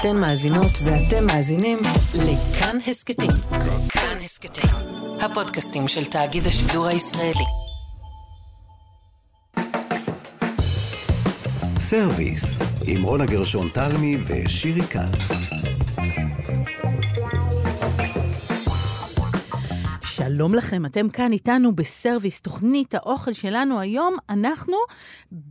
אתן מאזינות ואתם מאזינים לכאן הסכתים. כאן הסכתים, הפודקאסטים של תאגיד השידור הישראלי. סרוויס, עם רונה גרשון תלמי ושירי כץ. שלום לכם, אתם כאן איתנו בסרוויס, תוכנית האוכל שלנו. היום אנחנו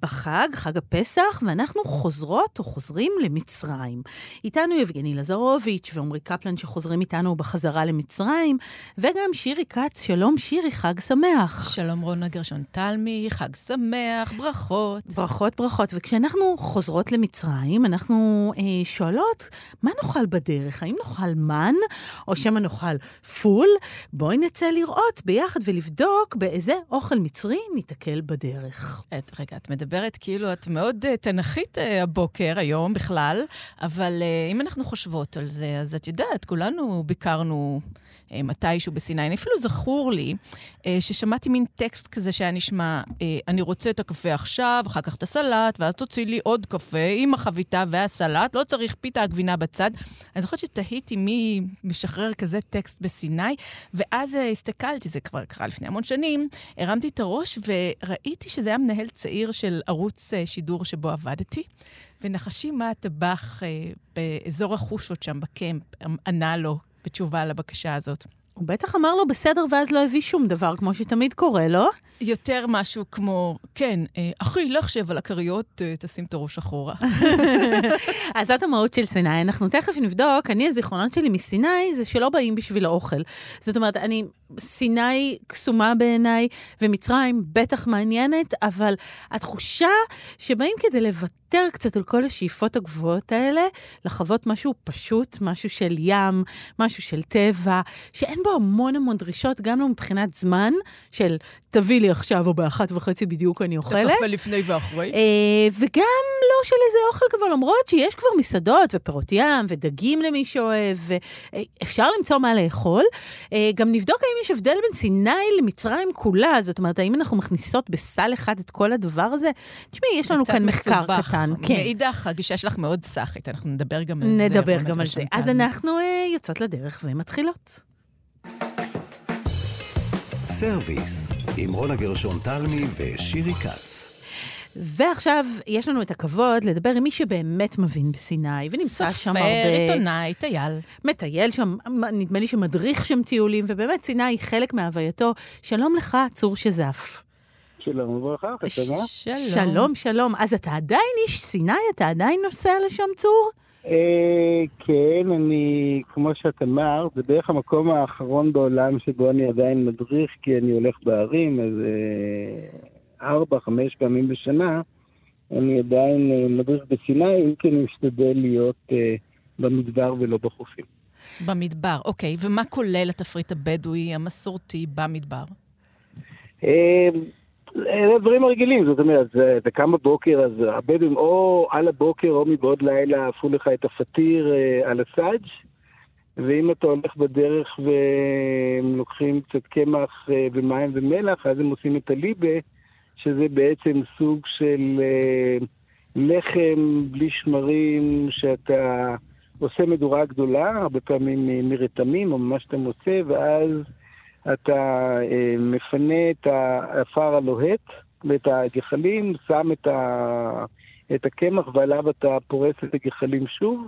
בחג, חג הפסח, ואנחנו חוזרות או חוזרים למצרים. איתנו יבגני לזרוביץ' ועמרי קפלן שחוזרים איתנו בחזרה למצרים, וגם שירי כץ, שלום שירי, חג שמח. שלום רונה גרשון תלמי, חג שמח, ברכות. ברכות, ברכות. וכשאנחנו חוזרות למצרים, אנחנו אה, שואלות, מה נאכל בדרך? האם נאכל מן, או שמא נאכל פול? בואי נצא לראות ביחד ולבדוק באיזה אוכל מצרי ניתקל בדרך. את, רגע, את מדברת כאילו את מאוד uh, תנכית uh, הבוקר, היום בכלל, אבל uh, אם אנחנו חושבות על זה, אז את יודעת, כולנו ביקרנו מתישהו בסיני. אפילו זכור לי uh, ששמעתי מין טקסט כזה שהיה נשמע, uh, אני רוצה את הקפה עכשיו, אחר כך את הסלט, ואז תוציא לי עוד קפה עם החביתה והסלט, לא צריך פיתה הגבינה בצד. אני זוכרת שתהיתי מי משחרר כזה טקסט בסיני, ואז הסתכלתי, זה כבר קרה לפני המון שנים, הרמתי את הראש וראיתי שזה היה מנהל צעיר של ערוץ שידור שבו עבדתי. ונחשים מה הטבח uh, באזור החושות שם בקמפ ענה לו בתשובה לבקשה הזאת. הוא בטח אמר לו בסדר ואז לא הביא שום דבר, כמו שתמיד קורה, לא? יותר משהו כמו, כן, אה, אחי, לך שב על הכריות, אה, תשים את הראש אחורה. אז זאת המהות של סיני. אנחנו תכף נבדוק, אני, הזיכרונות שלי מסיני זה שלא באים בשביל האוכל. זאת אומרת, אני, סיני קסומה בעיניי, ומצרים בטח מעניינת, אבל התחושה שבאים כדי לוותר קצת על כל השאיפות הגבוהות האלה, לחוות משהו פשוט, משהו של ים, משהו של טבע, שאין בו המון המון דרישות, גם לא מבחינת זמן, של תביא לי עכשיו או באחת וחצי בדיוק אני אוכלת. את הקפה לפני ואחרי. אה, וגם לא של איזה אוכל כבר, למרות שיש כבר מסעדות ופירות ים ודגים למי שאוהב, ואפשר למצוא מה לאכול. אה, גם נבדוק האם יש הבדל בין סיני למצרים כולה, זאת אומרת, האם אנחנו מכניסות בסל אחד את כל הדבר הזה? תשמעי, יש לנו כאן מחקר מסובך. קטן. כן. מאידך, הגישה שלך מאוד סאחית, אנחנו נדבר גם על זה. נדבר גם על זה. אז אנחנו אה, יוצאות לדרך ומתחילות. סרוויס, עם רונה גרשון תלמי ושירי כץ. ועכשיו יש לנו את הכבוד לדבר עם מי שבאמת מבין בסיני, ונמצא שם הרבה... סופר, עיתונאי, טייל. מטייל שם, נדמה לי שמדריך שם טיולים, ובאמת סיני היא חלק מהווייתו. שלום לך, צור שזף. שלום וברכה, חתונה. שלום. שלום, שלום. אז אתה עדיין איש סיני? אתה עדיין נוסע לשם, צור? אה, כן, אני, כמו שאת אמרת, זה בערך המקום האחרון בעולם שבו אני עדיין מדריך, כי אני הולך בערים, אז אה, ארבע, חמש פעמים בשנה, אני עדיין אה, מדריך בסיני, אם כן אני משתדל להיות אה, במדבר ולא בחופים. במדבר, אוקיי. ומה כולל התפריט הבדואי המסורתי במדבר? אה, אלה הדברים הרגילים, זאת אומרת, זה, זה קם בבוקר, אז הבדואים או על הבוקר או מבעוד לילה עפו לך את הפתיר אה, על הסאג', ואם אתה הולך בדרך והם לוקחים קצת קמח אה, ומים ומלח, אז הם עושים את הליבה, שזה בעצם סוג של אה, לחם בלי שמרים, שאתה עושה מדורה גדולה, הרבה פעמים מרתמים או ממה שאתה מוצא, ואז... אתה אה, מפנה את העפר הלוהט ואת הגחלים, שם את, ה, את הקמח ועליו אתה פורס את הגחלים שוב.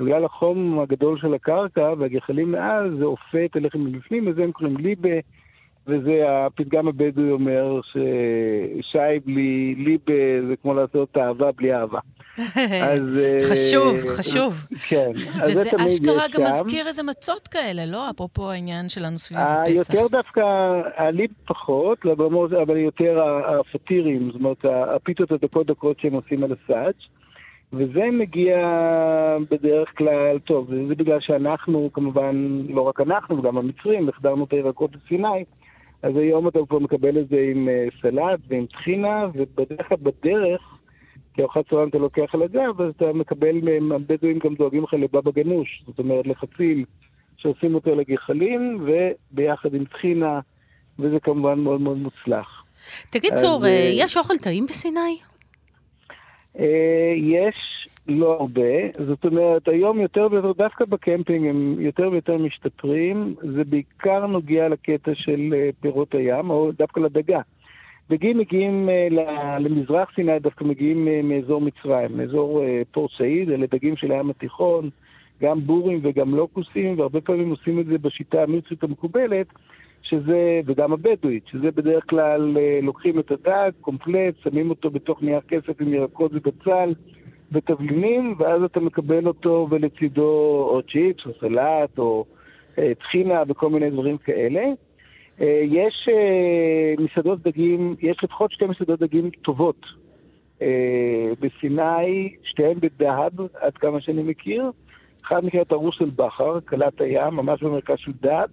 בגלל החום הגדול של הקרקע והגחלים מעל, זה אופה את הלחם מבפנים, וזה הם קוראים ליבה, וזה הפתגם הבדואי אומר ששי בלי ליבה זה כמו לעשות אהבה בלי אהבה. אז... חשוב, חשוב. כן, אז וזה זה תמיד יש שם. אשכרה גם מזכיר איזה מצות כאלה, לא? אפרופו העניין שלנו סביב הפסח. יותר דווקא, הליב פחות, אבל יותר הפתירים, זאת אומרת, הפיתות הדקות דקות שהם עושים על הסאג'. וזה מגיע בדרך כלל, טוב, זה בגלל שאנחנו, כמובן, לא רק אנחנו, גם המצרים, החדרנו את הירקות בסיני, אז היום אתה כבר מקבל את זה עם uh, סלט ועם טחינה, ובדרך כלל בדרך, כי ארוחת צהריים אתה לוקח על הגב, אז אתה מקבל מהם, הבדואים גם דואגים לך לבבא גנוש, זאת אומרת לחציל שעושים אותו לגחלים, וביחד עם טחינה, וזה כמובן מאוד מאוד מוצלח. תגיד, צור, אז, יש אוכל טעים בסיני? אה, יש, לא הרבה. זאת אומרת, היום יותר ויותר, דווקא בקמפינג הם יותר ויותר משתפרים. זה בעיקר נוגע לקטע של אה, פירות הים, או דווקא לדגה. דגים מגיעים אה, למזרח סיני, דווקא מגיעים אה, מאזור מצרים, מאזור פורט סעיד, אלה דגים של הים התיכון, גם בורים וגם לוקוסים, והרבה פעמים עושים את זה בשיטה המצרית המקובלת, שזה, וגם הבדואית, שזה בדרך כלל לוקחים את הדג, קומפלט, שמים אותו בתוך נייר כסף עם ירקות ובצל. ותבלינים, ואז אתה מקבל אותו ולצידו או צ'יפס או סלט או אה, טחינה וכל מיני דברים כאלה. אה, יש אה, מסעדות דגים, יש לפחות שתי מסעדות דגים טובות אה, בסיני, שתיהן בדהב, עד כמה שאני מכיר. אחת נקראת ארוס אל בכר, כלת הים, ממש במרכז של דהב,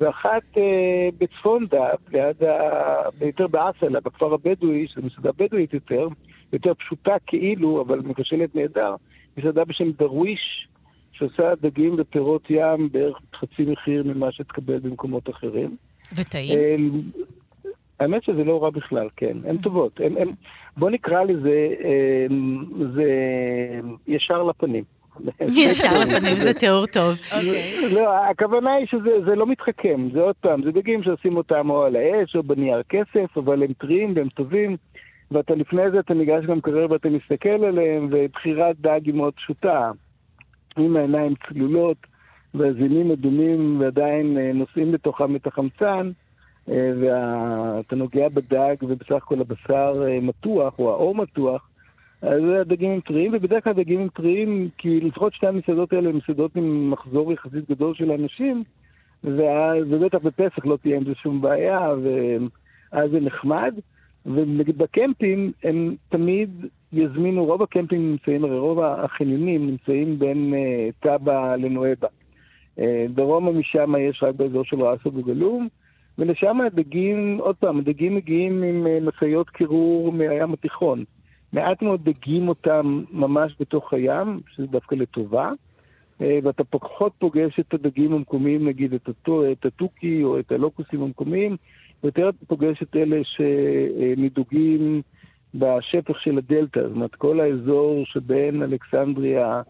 ואחת אה, בצפון דהב, ליד ה... יותר באסלה, בכפר הבדואי, שזו מסעדה בדואית יותר, יותר פשוטה כאילו, אבל מבשלת נהדר, מסעדה בשם דרוויש, שעושה דגים ופירות ים בערך חצי מחיר ממה שתקבל במקומות אחרים. וטעים? אמ, האמת שזה לא רע בכלל, כן. הן טובות. הם, הם, בוא נקרא לזה, אמ, זה ישר לפנים. ישר לפנים זה תיאור טוב. אוקיי. לא, הכוונה היא שזה לא מתחכם. זה עוד פעם, זה דגים שעושים אותם או על האש או בנייר כסף, אבל הם טריים והם טובים. ואתה לפני זה, אתה ניגש כרגע ואתה מסתכל עליהם, ובחירת דג היא מאוד פשוטה. עם העיניים צלולות, והזינים אדומים ועדיין אה, נושאים בתוכם את החמצן, אה, ואתה נוגע בדג ובסך הכל הבשר אה, מתוח, או האור מתוח, אז הדגים הם טריים, ובדרך כלל הדגים הם טריים, כי לפחות שתי המסעדות האלה הן מסעדות עם מחזור יחסית גדול של אנשים, ובטח בפסח לא תהיה עם זה שום בעיה, ואז זה נחמד. ונגיד בקמפים הם תמיד יזמינו, רוב הקמפים נמצאים, הרי רוב החניונים נמצאים בין uh, טאבה לנואבה. Uh, דרומה משם יש רק באזור של ראסו וגלום, ולשם הדגים, עוד פעם, הדגים מגיעים עם uh, משאיות קירור מהים התיכון. מעט מאוד דגים אותם ממש בתוך הים, שזה דווקא לטובה, uh, ואתה פחות פוגש את הדגים המקומיים, נגיד את, התוכי או את הלוקוסים המקומיים, יותר פוגש את אלה שנדוגים בשפך של הדלתא, זאת אומרת, כל האזור שבין אלכסנדריה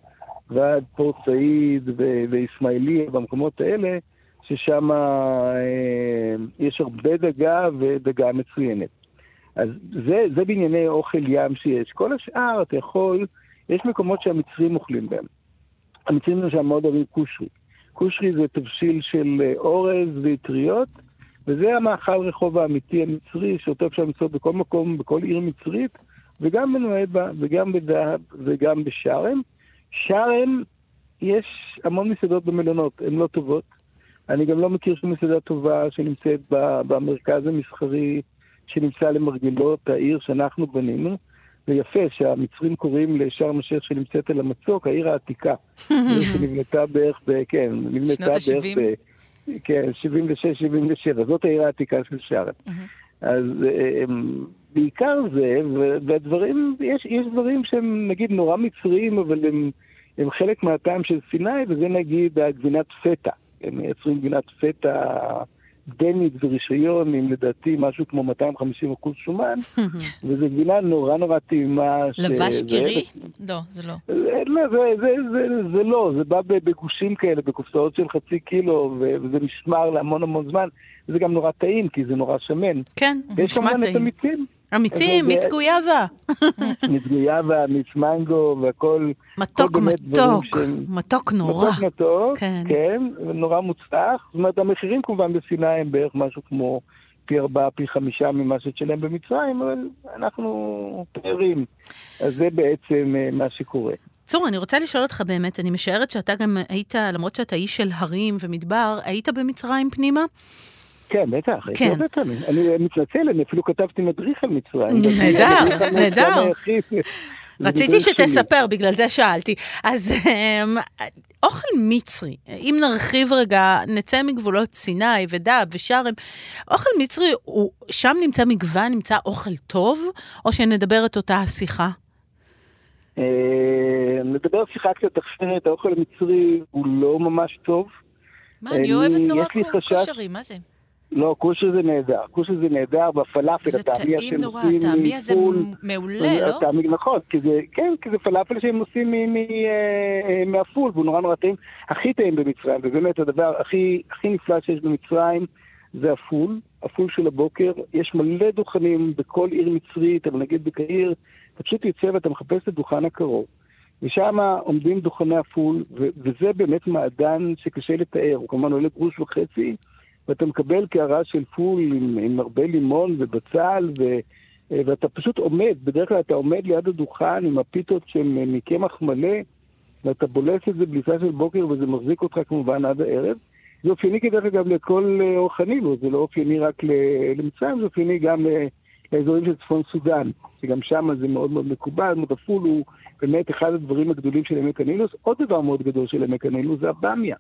ועד פורט סעיד ואיסמעיליה, במקומות האלה, ששם אה, יש הרבה דגה ודגה מצוינת. אז זה, זה בענייני אוכל ים שיש. כל השאר, אתה יכול, יש מקומות שהמצרים אוכלים בהם. המצרים למשל מאוד אוהבים קושרי. קושרי זה תבשיל של אה, אורז ואטריות, וזה המאכל רחוב האמיתי המצרי, שאותו אפשר למצוא בכל מקום, בכל עיר מצרית, וגם בנואבה, וגם בדהב, וגם בשארם. שארם, יש המון מסעדות במלונות, הן לא טובות. אני גם לא מכיר שום מסעדה טובה שנמצאת במרכז המסחרי שנמצא למרגלות העיר שאנחנו בנינו. ויפה שהמצרים קוראים לשארם א-שייח שנמצאת על המצוק, העיר העתיקה. שנבנתה בערך ב... כן, נבנתה בערך ב... כן, 76-77, זאת העיר העתיקה של שארם. אז אמ, בעיקר זה, והדברים, יש, יש דברים שהם נגיד נורא מצריים, אבל הם, הם חלק מהטעם של סיני, וזה נגיד הגבינת פטה. הם מייצרים גבינת פטה דנית ורישיון עם לדעתי משהו כמו 250 אחוז שומן, וזו גבינה נורא נורא טעימה. לבש קירי? לא, זה לא. לא, זה, זה, זה, זה לא, זה בא בגושים כאלה, בקופסאות של חצי קילו, וזה נשמר להמון המון זמן. זה גם נורא טעים, כי זה נורא שמן. כן, נשמע טעים. יש כמובן את המיצים. אמיצים, מיץ גויאבה. מיץ גויאבה, מיץ מנגו והכל. מתוק מתוק, מתוק נורא. מתוק מתוק, כן, כן נורא מוצלח. זאת אומרת, המחירים כמובן בסיני הם בערך משהו כמו פי ארבעה, פי חמישה ממה שתשלם במצרים, אבל אנחנו תיירים. אז זה בעצם אה, מה שקורה. צור, אני רוצה לשאול אותך באמת, אני משערת שאתה גם היית, למרות שאתה איש של הרים ומדבר, היית במצרים פנימה? כן, בטח, כן. הרבה פעמים. אני מתנצל, אני אפילו כתבתי מדריך על מצרים. נהדר, נהדר. רציתי שתספר, בגלל זה שאלתי. אז אמ, אוכל מצרי, אם נרחיב רגע, נצא מגבולות סיני ודאב ושארם, אוכל מצרי, הוא, שם נמצא מגוון, נמצא אוכל טוב, או שנדבר את אותה השיחה? אה, נדבר שיחה קצת אחרת, האוכל המצרי הוא לא ממש טוב. מה, אני אוהבת נורא כושרי, מה זה? לא, כושר זה נהדר. כושר זה נהדר, והפלאפל, זה הטעמי טעים שהם נורא, עושים הטעמי הזה. מעולה, לא? הטעמי, נכון, כי זה, כן, כי זה פלאפל שהם עושים אה, מהפול, והוא נורא נורא טעים. הכי טעים במצרים, ובאמת הדבר הכי, הכי נפלא שיש במצרים זה הפול, הפול של הבוקר. יש מלא דוכנים בכל עיר מצרית, אבל נגיד בקהיר, פשוט יוצא ואתה מחפש את הדוכן הקרוב. ושם עומדים דוכני הפול, ו- וזה באמת מעדן שקשה לתאר, הוא כמובן עולה גרוש וחצי, ואתה מקבל קערה של פול עם, עם הרבה לימון ובצל, ו, אה, ואתה פשוט עומד, בדרך כלל אתה עומד ליד הדוכן עם הפיתות שהן מקמח מלא, ואתה בולס את זה בליסה של בוקר, וזה מחזיק אותך כמובן עד הערב. זה אופייני כדרך אגב לכל אה, אורך הנילוס, זה לא אופייני רק למצרים, זה אופייני גם אה, לאזורים של צפון סודאן, שגם שם זה מאוד מאוד מקובל, מודפול הוא באמת אחד הדברים הגדולים של עמק הנילוס. עוד דבר מאוד גדול של עמק הנילוס זה הבמיה.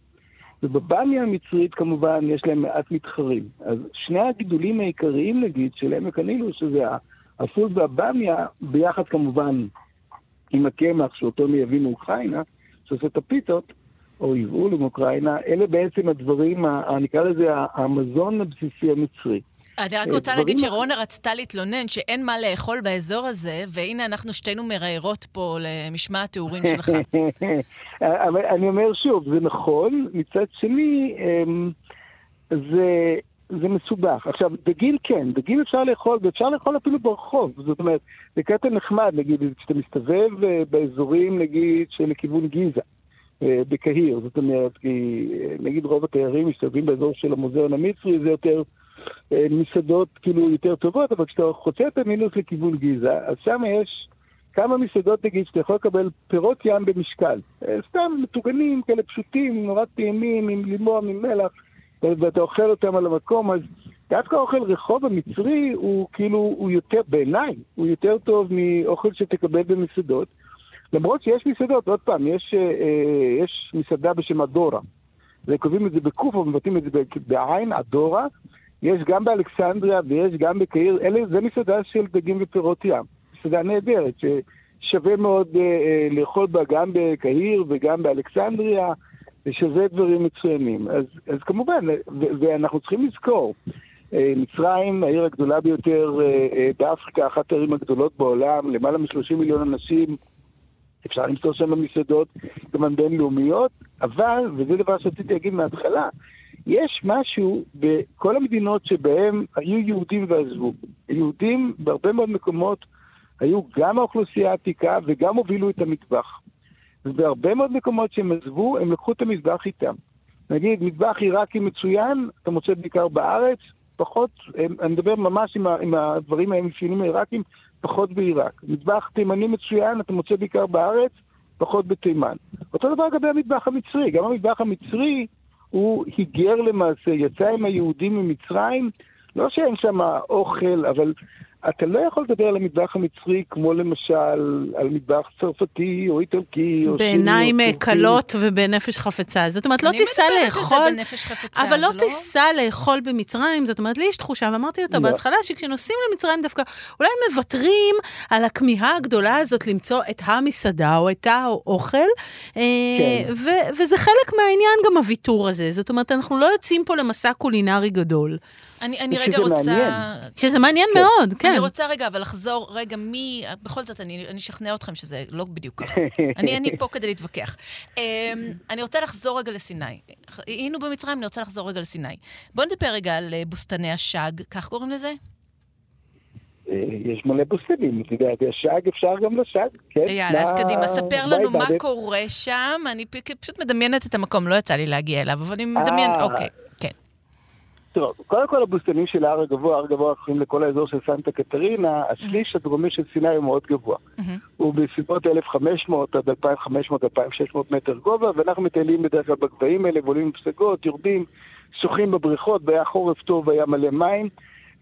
ובבמיה המצרית כמובן יש להם מעט מתחרים. אז שני הגידולים העיקריים נגיד של עמק הנילוס, שזה הפול והבמיה, ביחד כמובן עם הקמח שאותו מייבאים מאוקראינה, שעושה את הפיתות, או יבאו מאוקראינה, אלה בעצם הדברים, נקרא לזה המזון הבסיסי המצרי. אני רק אה, רוצה להגיד. שרונה רצתה להתלונן שאין מה לאכול באזור הזה, והנה אנחנו שתינו מראיירות פה למשמע התיאורים שלך. אבל אני אומר שוב, זה נכון, מצד שני, אמ, זה, זה מסובך. עכשיו, דגים כן, דגים אפשר לאכול, ואפשר לאכול אפילו ברחוב. זאת אומרת, זה קטע נחמד, נגיד, כשאתה מסתובב אה, באזורים, נגיד, שלכיוון גיזה. אה, בקהיר, זאת אומרת, כי נגיד רוב התיירים מסתובבים באזור של המוזיאון המצרי, זה יותר מסעדות כאילו יותר טובות, אבל כשאתה חוצה את המינוס לכיוון גיזה, אז שם יש כמה מסעדות, נגיד, שאתה יכול לקבל פירות ים במשקל. אה, סתם מטוגנים כאלה פשוטים, נורא טעימים, עם לימון, עם מלח, ו- ואתה אוכל אותם על המקום, אז דווקא האוכל רחוב המצרי הוא כאילו, הוא יותר, בעיניי, הוא יותר טוב מאוכל שתקבל במסעדות. למרות שיש מסעדות, עוד פעם, יש, אה, אה, יש מסעדה בשם אדורה. וכותבים את זה בקוף, או מבטאים את זה בעין, אדורה. יש גם באלכסנדריה ויש גם בקהיר, אלה, זה מסעדה של דגים ופירות ים. מסעדה נהדרת, ששווה מאוד אה, אה, לאכול בה גם בקהיר וגם באלכסנדריה, ושווה דברים מצוינים. אז, אז כמובן, ו- ואנחנו צריכים לזכור, אה, מצרים, העיר הגדולה ביותר אה, אה, באפריקה, אחת הערים הגדולות בעולם, למעלה מ-30 מיליון אנשים, אפשר למצוא שם במסעדות, כמובן בינלאומיות, אבל, וזה דבר שרציתי להגיד מההתחלה, יש משהו בכל המדינות שבהם היו יהודים ועזבו. יהודים בהרבה מאוד מקומות היו גם האוכלוסייה העתיקה וגם הובילו את המטבח. ובהרבה מאוד מקומות שהם עזבו, הם לקחו את המטבח איתם. נגיד, מטבח עיראקי מצוין, אתה מוצא בעיקר בארץ, פחות, אני מדבר ממש עם, ה, עם הדברים המאפיינים העיראקים, פחות בעיראק. מטבח תימני מצוין, אתה מוצא בעיקר בארץ, פחות בתימן. אותו דבר לגבי המטבח המצרי, גם המטבח המצרי הוא היגר למעשה, יצא עם היהודים ממצרים, לא שאין שם אוכל, אבל אתה לא יכול לדבר על המטבח המצרי כמו למשל על מטבח צרפתי או איטלקי או בעיניים סיני או טורקי. קלות ובנפש חפצה. זאת אומרת, לא אני תיסע מדברת על זה לאכול... בנפש חפצה, אבל לא זה תיסע לאכול במצרים, זאת אומרת, לי יש תחושה, ואמרתי אותה לא. בהתחלה, שכשנוסעים למצרים דווקא, אולי מוותרים על הכמיהה הגדולה הזאת למצוא את המסעדה או את האוכל, אה, כן. ו- וזה חלק מהעניין גם הוויתור הזה. זאת אומרת, אנחנו לא יוצאים פה למסע קולינרי גדול. אני, אני רגע רוצה... מעניין. שזה מעניין מאוד, כן. אני רוצה רגע, אבל לחזור רגע מי... בכל זאת, אני אני אשכנע אתכם שזה לא בדיוק ככה. אני, אני פה כדי להתווכח. Um, אני רוצה לחזור רגע לסיני. היינו במצרים, אני רוצה לחזור רגע לסיני. בואו נדבר רגע על אה, בוסתני השג, כך קוראים לזה? אה, יש מלא בוסנים, את יודעת, השאג אפשר גם לשאג, כן? יאללה, אז מה- קדימה, ספר לנו מה. קורה שם. אני פשוט מדמיינת את המקום, לא יצא לי להגיע אליו, אבל אני אה. אוקיי, כן. טוב, קודם כל הבוסתנים של ההר הגבוה, הר גבוה קוראים לכל האזור של סנטה קטרינה, השליש הדרומי של סיני הוא מאוד גבוה. מהמם. הוא בסביבות 1,500 עד 2,500-2,600 מטר גובה, ואנחנו מטיילים בדרך כלל בגבהים האלה, ועולים בפסגות, יורדים, שוחים בבריכות, והיה חורף טוב והיה מלא מים,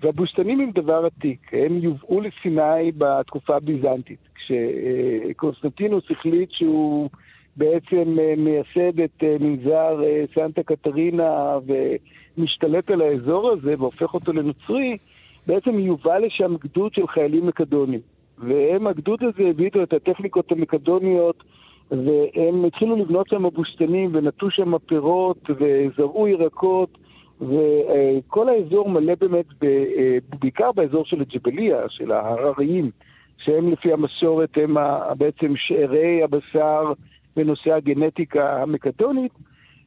והבוסתנים הם דבר עתיק. הם יובאו לסיני בתקופה הביזנטית, כשקונסטנטינוס החליט שהוא בעצם אה, מייסד את אה, מנזר אה, סנטה קטרינה ומשתלט על האזור הזה והופך אותו לנוצרי, בעצם יובא לשם גדוד של חיילים מקדונים. והם, הגדוד הזה, הביא איתו את הטכניקות המקדוניות, והם התחילו לבנות שם בוסתנים ונטו שם פירות וזרעו ירקות, וכל האזור מלא באמת, בעיקר באזור של הג'בליה, של ההרריים, שהם לפי המסורת הם בעצם שארי הבשר בנושא הגנטיקה המקדונית,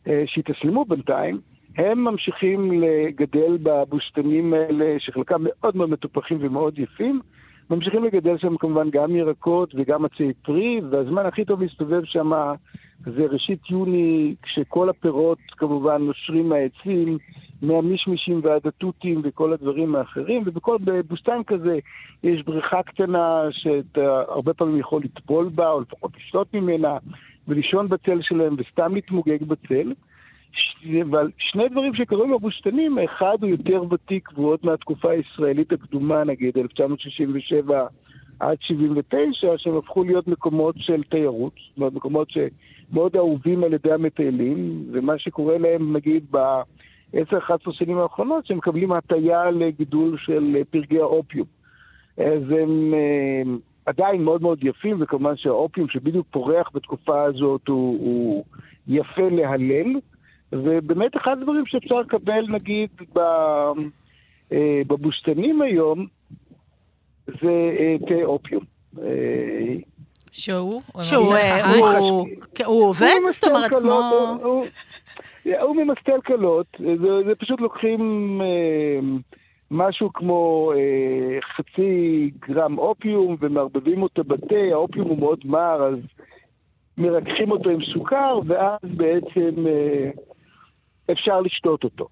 אה, שהתאסלמו בינתיים, הם ממשיכים לגדל בבוסתנים האלה, שחלקם מאוד מאוד מטופחים ומאוד יפים, ממשיכים לגדל שם כמובן גם ירקות וגם עצי פרי, והזמן הכי טוב להסתובב שם זה ראשית יוני, כשכל הפירות כמובן נושרים מהעצים, מהמישמישים ועד התותים וכל הדברים האחרים, ובכל בוסתן כזה יש בריכה קטנה שאתה הרבה פעמים יכול לטבול בה, או לפחות לשתות ממנה, ולישון בצל שלהם וסתם להתמוגג בצל. אבל שני דברים שקרו בבוסתנים, האחד הוא יותר ותיק והוא עוד מהתקופה הישראלית הקדומה, נגיד 1967 עד 79, שהם הפכו להיות מקומות של תיירות, זאת אומרת מקומות שמאוד אהובים על ידי המטיילים, ומה שקורה להם, נגיד, ב-10-11 שנים האחרונות, שהם מקבלים הטיה לגידול של פרגי האופיום. אז הם אה, עדיין מאוד מאוד יפים, וכמובן שהאופיום שבדיוק פורח בתקופה הזאת הוא, הוא יפה להלל. ובאמת אחד הדברים שאפשר לקבל, נגיד, אה, בבוסתנים היום, זה אה, תה אופיום. אה, שהוא? שהוא הוא עובד? זאת אומרת, כמו... הוא ממסטל קלות, זה פשוט לוקחים משהו כמו חצי גרם אופיום ומערבבים אותו בתה, האופיום הוא מאוד מר, אז מרככים אותו עם סוכר, ואז בעצם אפשר לשתות אותו.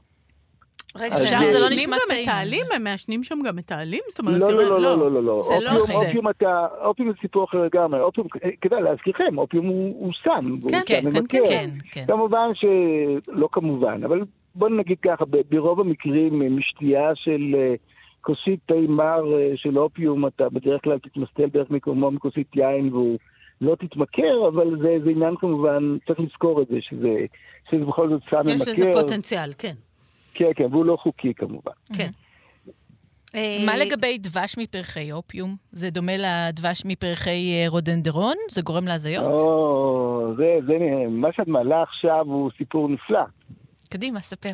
רגע, אפשר, זה לא נשמע גם את העלים? הם מעשנים שם גם את העלים? זאת אומרת, לא, לא, לא, לא, לא, לא. זה לא זה. אופיום אתה, אופיום זה סיפור אחר לגמרי. אופיום, כדאי להזכירכם, אופיום הוא סם. כן, כן, כן, כן, כן. כמובן שלא כמובן, אבל בוא נגיד ככה, ברוב המקרים משתייה של כוסית תה מר של אופיום, אתה בדרך כלל תתמסטל דרך מקומו מכוסית יין והוא... לא תתמכר, אבל זה, זה עניין כמובן, צריך לזכור את זה, שזה, שזה בכל זאת סם ממכר. יש לזה פוטנציאל, כן. כן, כן, והוא לא חוקי כמובן. כן. אה, מה לגבי דבש מפרחי אופיום? זה דומה לדבש מפרחי אה, רודנדרון? זה גורם להזיות? או, זה, זה, מה שאת מעלה עכשיו הוא סיפור נפלא. קדימה, ספר.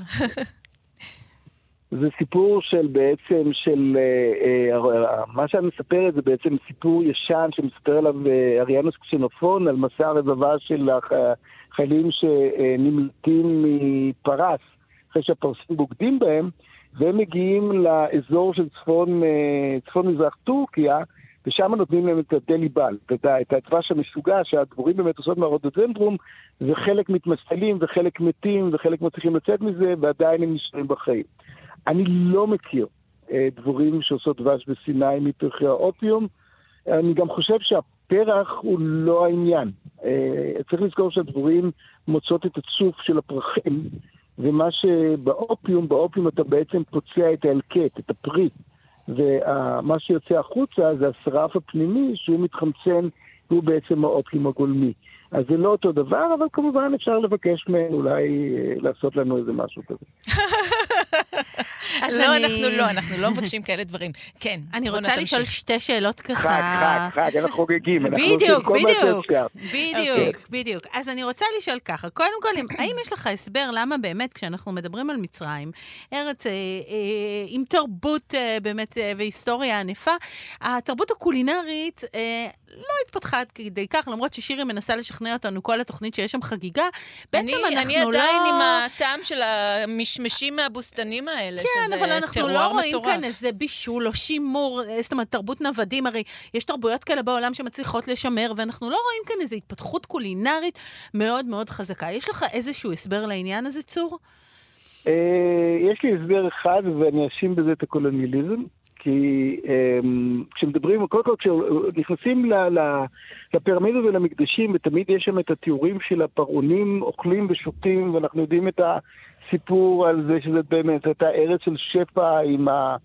זה סיפור של בעצם, של, אה, אה, מה שאת מספרת זה בעצם סיפור ישן שמספר עליו אה, אריאנוס קסנופון על מסע הרבבה של החיילים שנמלטים מפרס, אחרי שהפרסים בוגדים בהם, והם מגיעים לאזור של צפון, אה, צפון מזרח טורקיה, ושם נותנים להם את הדליבל, את הדבש המשוגע שהדבורים באמת עושות מהרודודנדרום, וחלק מתמסטלים וחלק מתים וחלק מצליחים לצאת מזה, ועדיין הם נשארים בחיים. אני לא מכיר אה, דבורים שעושות דבש בסיני מפרחי האופיום. אני גם חושב שהפרח הוא לא העניין. אה, צריך לזכור שהדבורים מוצאות את הצוף של הפרחים, ומה שבאופיום, באופיום אתה בעצם פוצע את ההלקט, את הפרי, ומה שיוצא החוצה זה השרף הפנימי שהוא מתחמצן, הוא בעצם האופיום הגולמי. אז זה לא אותו דבר, אבל כמובן אפשר לבקש מהן אולי אה, לעשות לנו איזה משהו כזה. לא, אנחנו לא, אנחנו לא מבקשים כאלה דברים. כן, אני רוצה לשאול שתי שאלות ככה. חג, חג, חג, אנחנו חוגגים. בדיוק, בדיוק, בדיוק, בדיוק. אז אני רוצה לשאול ככה, קודם כל, האם יש לך הסבר למה באמת כשאנחנו מדברים על מצרים, ארץ אה, אה, עם תרבות באמת והיסטוריה ענפה, התרבות הקולינרית לא התפתחה עד כדי כך, למרות ששירי מנסה לשכנע אותנו כל התוכנית שיש שם חגיגה. בעצם אני, אנחנו אני לא... אני עדיין עם הטעם של המשמשים מהבוסתנים האלה, כן, אבל אנחנו לא רואים מטורף. כאן איזה בישול או שימור, אה, זאת אומרת, תרבות נוודים, הרי יש תרבויות כאלה בעולם שמצליחות לשמר, ואנחנו לא רואים כאן איזו התפתחות קולינרית מאוד מאוד חזקה. יש לך איזשהו הסבר לעניין הזה, צור? אה, יש לי הסבר אחד, ואני אשים בזה את הקולוניאליזם. כי um, כשמדברים, קודם כל כשנכנסים לפירמידות ולמקדשים, ותמיד יש שם את התיאורים של הפרעונים אוכלים ושותים, ואנחנו יודעים את הסיפור על זה שזה באמת הייתה ארץ של שפע עם ה...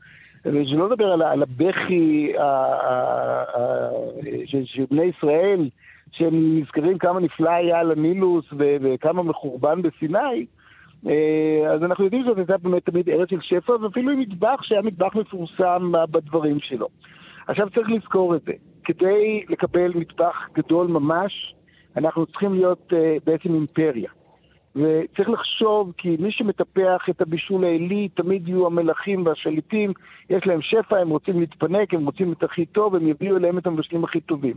שלא לדבר על, על הבכי של בני ישראל, שהם נזכרים כמה נפלא היה על הנילוס וכמה מחורבן בסיני, אה, אז אנחנו יודעים שזאת הייתה באמת תמיד ארץ של שפע, ואפילו עם מטבח שהיה מטבח מפורסם בדברים שלו. עכשיו צריך לזכור את זה. כדי לקבל מטבח גדול ממש, אנחנו צריכים להיות uh, בעצם אימפריה. וצריך לחשוב, כי מי שמטפח את הבישול העילי, תמיד יהיו המלכים והשליטים, יש להם שפע, הם רוצים להתפנק, הם רוצים את הכי טוב, הם יביאו אליהם את המבשלים הכי טובים.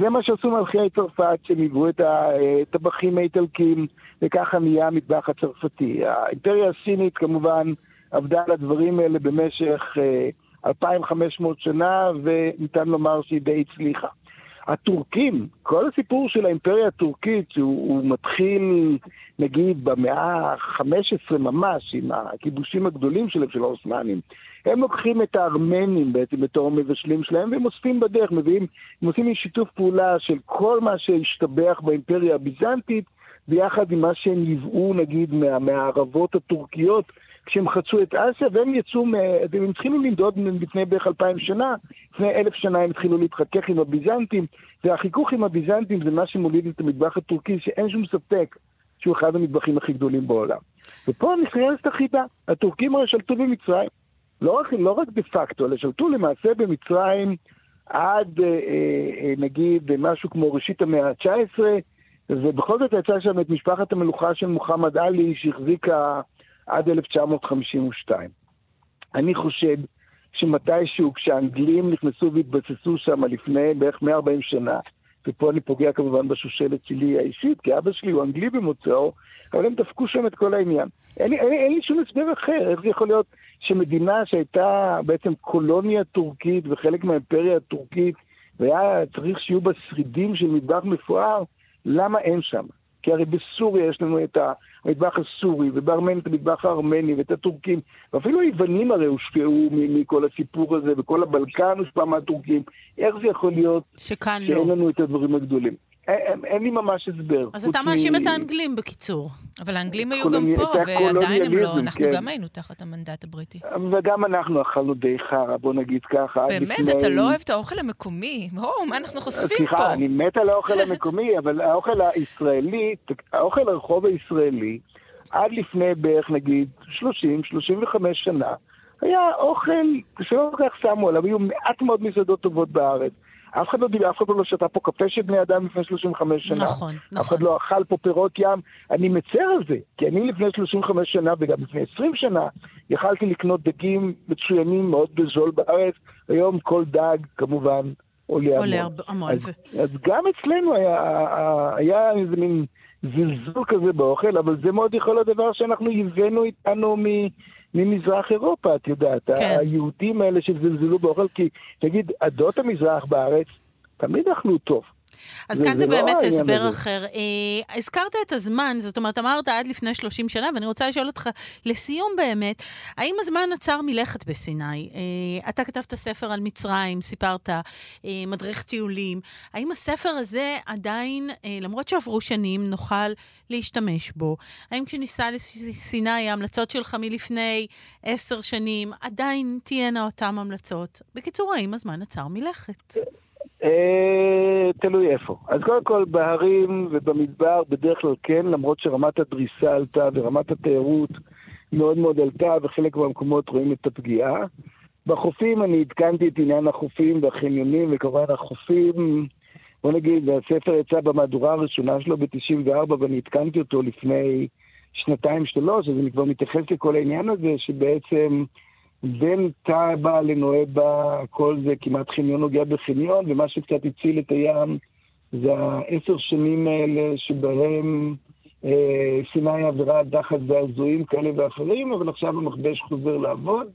זה מה שעשו מלכי צרפת, שהם היוו את הטבחים האיטלקים, וככה נהיה המטבח הצרפתי. האימפריה הסינית כמובן עבדה על הדברים האלה במשך 2,500 שנה, וניתן לומר שהיא די הצליחה. הטורקים, כל הסיפור של האימפריה הטורקית, שהוא מתחיל, נגיד, במאה ה-15 ממש, עם הכיבושים הגדולים שלהם, של העות'מאנים, הם לוקחים את הארמנים בעצם בתור המבשלים שלהם, והם אוספים בדרך, מביאים, הם עושים שיתוף פעולה של כל מה שהשתבח באימפריה הביזנטית, ביחד עם מה שהם ייבאו, נגיד, מה, מהערבות הטורקיות, כשהם חצו את אסיה, והם יצאו, הם התחילו לנדוד לפני בערך אלפיים שנה, לפני אלף שנה הם התחילו להתחכך עם הביזנטים, והחיכוך עם הביזנטים זה מה שמוליד את המטבח הטורקי, שאין שום ספק שהוא אחד המטבחים הכי גדולים בעולם. ופה נכנסת החידה, הטורקים הרי שלטו במצרים, לא רק, לא רק דה פקטו, אלא שלטו למעשה במצרים עד אה, אה, נגיד משהו כמו ראשית המאה ה-19, ובכל זאת יצא שם את משפחת המלוכה של מוחמד עלי, שהחזיקה עד 1952. אני חושב שמתישהו, כשהאנגלים נכנסו והתבססו שם לפני בערך 140 שנה, ופה אני פוגע כמובן בשושלת שלי האישית, כי אבא שלי הוא אנגלי במוצאו, אבל הם דפקו שם את כל העניין. אין, אין, אין לי שום הסבר אחר, איך זה יכול להיות שמדינה שהייתה בעצם קולוניה טורקית וחלק מהאימפריה הטורקית, והיה צריך שיהיו בה שרידים של מטבח מפואר, למה אין שם? כי הרי בסוריה יש לנו את המטבח הסורי, ובארמניה את המטבח הארמני, ואת הטורקים, ואפילו היוונים הרי הושפעו מכל הסיפור הזה, וכל הבלקן הושפע מהטורקים. איך זה יכול להיות שכאן שאין לא? לנו את הדברים הגדולים? אין, אין לי ממש הסבר. אז אתה מאשים את האנגלים, בקיצור. אבל האנגלים היו גם פה, ועדיין הם לא, הקולוניאליזם, אנחנו כן. גם היינו תחת המנדט הבריטי. וגם אנחנו אכלנו די חרא, בוא נגיד ככה. באמת, לפני- אתה לא אוהב את האוכל המקומי? הו, מה אנחנו חושפים פה? סליחה, אני מת על האוכל המקומי, אבל האוכל הישראלי, האוכל הרחוב הישראלי, עד לפני בערך נגיד 30-35 שנה, היה אוכל שלא כל כך שמו עליו, היו מעט מאוד מסעדות טובות בארץ. אף אחד לא דיבר, אף אחד לא שתה פה קפה של בני אדם לפני 35 שנה. נכון, אף נכון. אחד לא אכל פה פירות ים. אני מצר על זה, כי אני לפני 35 שנה וגם לפני 20 שנה יכלתי לקנות דגים מצוינים מאוד בזול בארץ. היום כל דג, כמובן, עולה המון. עולה המון. אז, ו- אז גם אצלנו היה, היה איזה מין זלזול כזה באוכל, אבל זה מאוד יכול להיות דבר שאנחנו הבאנו איתנו מ... ממזרח אירופה, את יודעת, כן. היהודים האלה שזלזלו באוכל, כי תגיד, עדות המזרח בארץ תמיד אכלו טוב. אז כאן זה לא באמת העניין הסבר הזה. אחר. אה, הזכרת את הזמן, זאת אומרת, אמרת עד לפני 30 שנה, ואני רוצה לשאול אותך, לסיום באמת, האם הזמן עצר מלכת בסיני? אה, אתה כתבת ספר על מצרים, סיפרת, אה, מדריך טיולים. האם הספר הזה עדיין, אה, למרות שעברו שנים, נוכל להשתמש בו? האם כשניסע לסיני, ההמלצות שלך מלפני עשר שנים, עדיין תהיינה אותן המלצות? בקיצור, האם הזמן עצר מלכת? אה, תלוי איפה. אז קודם כל, בהרים ובמדבר בדרך כלל כן, למרות שרמת הדריסה עלתה ורמת התיירות מאוד מאוד עלתה, וחלק מהמקומות רואים את הפגיעה. בחופים אני עדכנתי את עניין החופים והחניונים, וכמובן החופים, בוא נגיד, הספר יצא במהדורה הראשונה שלו ב-94, ואני עדכנתי אותו לפני שנתיים-שלוש, אז אני כבר מתייחס לכל העניין הזה, שבעצם בין טאבה לנואבה, כל זה כמעט חניון נוגע בחניון, ומה שקצת הציל את הים זה העשר שנים האלה שבהם אה, סיני עברה דחת זעזועים כאלה ואחרים, אבל עכשיו המכבש חוזר לעבוד.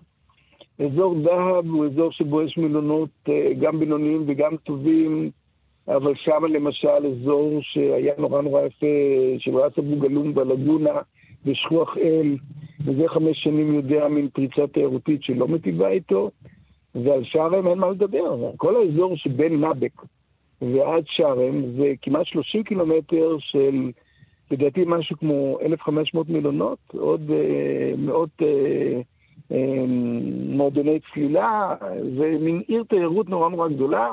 אזור דהב הוא אזור שבו יש מלונות אה, גם בינוניים וגם טובים, אבל שם למשל אזור שהיה נורא נורא יפה, של ראס אבו גלום בלגונה, ושכוח אל, וזה חמש שנים יודע מין פריצה תיירותית שלא מטיבה איתו, ועל שארם אין מה לדבר. כל האזור שבין נאבק ועד שארם זה כמעט 30 קילומטר של, לדעתי, משהו כמו 1,500 מלונות, עוד אה, מאות אה, אה, מועדוני צלילה, זה מין עיר תיירות נורא נורא גדולה,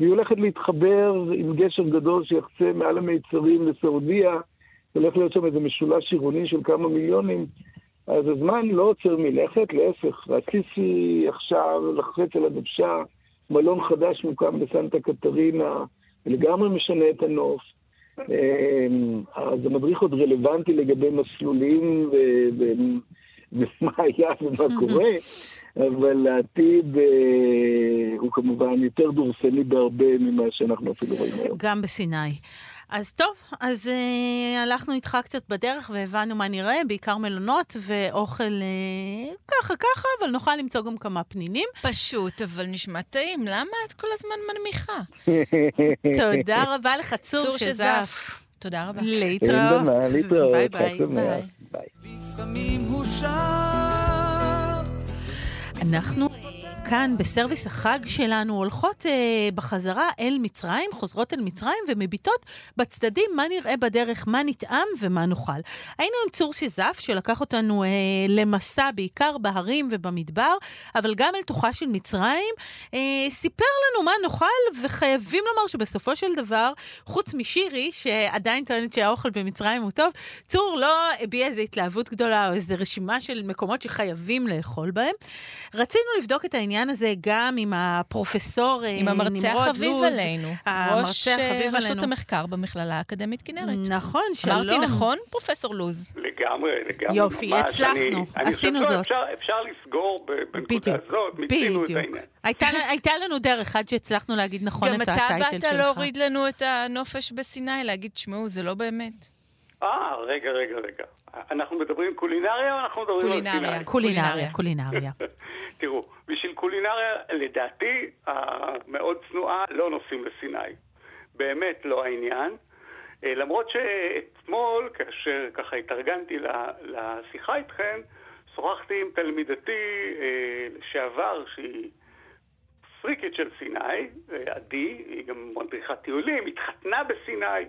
והיא הולכת להתחבר עם גשר גדול שיחצה מעל המיצרים לסעודיה, הולך להיות שם איזה משולש עירוני של כמה מיליונים. אז הזמן לא עוצר מלכת, להפך, רציתי עכשיו לחץ על הדוושה, מלון חדש מוקם בסנטה קטרינה, לגמרי משנה את הנוף. אמ, אז המדריך עוד רלוונטי לגבי מסלולים ו- ו- ומה היה ומה קורה, אבל לעתיד אה, הוא כמובן יותר דורסני בהרבה ממה שאנחנו אפילו רואים היום. גם בסיני. אז טוב, אז אה, הלכנו איתך קצת בדרך והבנו מה נראה, בעיקר מלונות ואוכל אה, ככה ככה, אבל נוכל למצוא גם כמה פנינים. פשוט, אבל נשמע טעים. למה את כל הזמן מנמיכה? תודה רבה לך, צור שזף. תודה רבה. אין להתראות. במה, להתראות, ביי ביי. ביי. לפעמים הוא שר. אנחנו כאן בסרוויס החג שלנו הולכות אה, בחזרה אל מצרים, חוזרות אל מצרים ומביטות בצדדים מה נראה בדרך, מה נטעם ומה נאכל. היינו עם צור שזף שלקח אותנו אה, למסע בעיקר בהרים ובמדבר, אבל גם אל תוכה של מצרים. אה, סיפר לנו מה נאכל וחייבים לומר שבסופו של דבר, חוץ משירי שעדיין טוענת שהאוכל במצרים הוא טוב, צור לא הביע איזו התלהבות גדולה או איזו רשימה של מקומות שחייבים לאכול בהם. רצינו לבדוק את העניין הזה גם עם הפרופסור אה, עם המרצה נמרוד החביב לוז, עלינו. המרצה ראש אה, החביב רשות עלינו. המחקר במכללה האקדמית כנרת. נכון, שלום. אמרתי נכון, פרופסור לוז? לגמרי, לגמרי. יופי, ממש. הצלחנו, אני, עשינו אני זאת. אפשר, אפשר לסגור בנקודה הזאת, מיצינו את. העניין. הייתה, הייתה לנו דרך עד שהצלחנו להגיד נכון גם את אתה הטייטל באת שלך. להוריד לנו את הנופש בסיני, להגיד, תשמעו, זה לא באמת. אה, רגע, רגע, רגע. אנחנו מדברים קולינריה או אנחנו מדברים קולינריה. על סיני? קולינריה, קולינריה. תראו, בשביל קולינריה, לדעתי, המאוד צנועה, לא נוסעים לסיני. באמת לא העניין. אה, למרות שאתמול, כאשר ככה התארגנתי ל- לשיחה איתכם, שוחחתי עם תלמידתי אה, לשעבר, שהיא פריקית של סיני, אה, עדי, היא גם מדריכת טיולים, התחתנה בסיני,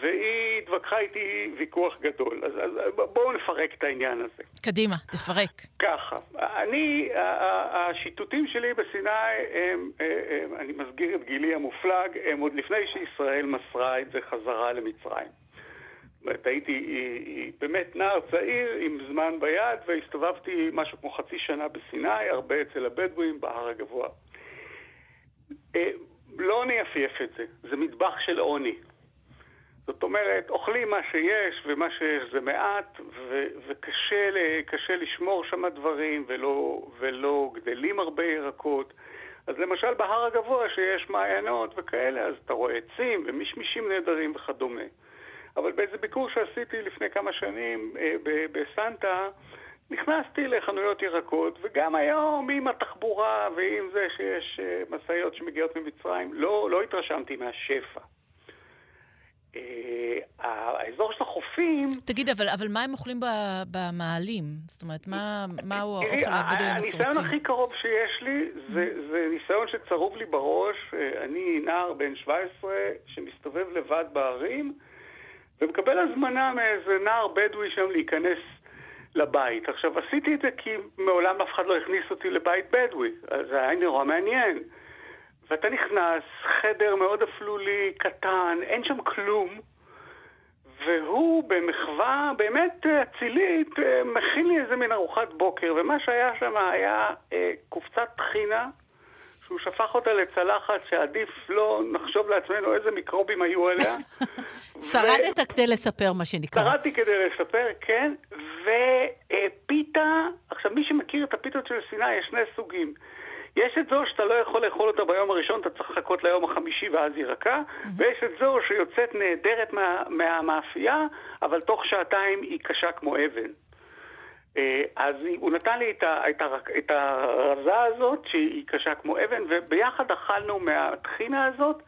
והיא התווכחה איתי ויכוח גדול. אז, אז בואו נפרק את העניין הזה. קדימה, תפרק. ככה, אני, השיטוטים שלי בסיני הם, הם, אני מסגיר את גילי המופלג, הם עוד לפני שישראל מסרה את זה חזרה למצרים. זאת אומרת, הייתי באמת נער צעיר עם זמן ביד, והסתובבתי משהו כמו חצי שנה בסיני, הרבה אצל הבדואים, בהר הגבוה. אה, לא נייפה את זה, זה מטבח של עוני. זאת אומרת, אוכלים מה שיש, ומה שיש זה מעט, ו- וקשה לשמור שם דברים, ולא, ולא גדלים הרבה ירקות. אז למשל בהר הגבוה שיש מעיינות וכאלה, אז אתה רואה עצים ומשמשים נהדרים וכדומה. אבל באיזה ביקור שעשיתי לפני כמה שנים אה, בסנטה, נכנסתי לחנויות ירקות, וגם היום עם התחבורה ועם זה שיש אה, משאיות שמגיעות ממצרים, לא, לא התרשמתי מהשפע. אה, האזור של החופים... תגיד, אבל, אבל מה הם אוכלים ב- במאהלים? זאת אומרת, מה, מהו האוכל הבדואי הניסיון המסורתי? הכי קרוב שיש לי, זה, זה ניסיון שצרוב לי בראש. אה, אני נער בן 17 שמסתובב לבד בערים, ומקבל הזמנה מאיזה נער בדואי שם להיכנס לבית. עכשיו, עשיתי את זה כי מעולם אף אחד לא הכניס אותי לבית בדואי, זה היה נורא מעניין. ואתה נכנס, חדר מאוד אפלולי, קטן, אין שם כלום, והוא במחווה באמת אה, אצילית אה, מכין לי איזה מין ארוחת בוקר, ומה שהיה שם היה אה, קופסת טחינה, שהוא שפך אותה לצלחת שעדיף לא נחשוב לעצמנו איזה מיקרובים היו עליה. שרדת כדי לספר, מה שנקרא. שרדתי כדי לספר, כן, ופיתה, עכשיו מי שמכיר את הפיתות של סיני, יש שני סוגים. יש את זו שאתה לא יכול לאכול אותה ביום הראשון, אתה צריך לחכות ליום החמישי ואז היא רכה, ויש את זו שיוצאת נהדרת מה, מהמאפייה, אבל תוך שעתיים היא קשה כמו אבן. אה, אז הוא נתן לי את, ה, את, ה, את הרזה הזאת, שהיא קשה כמו אבן, וביחד אכלנו מהטחינה הזאת.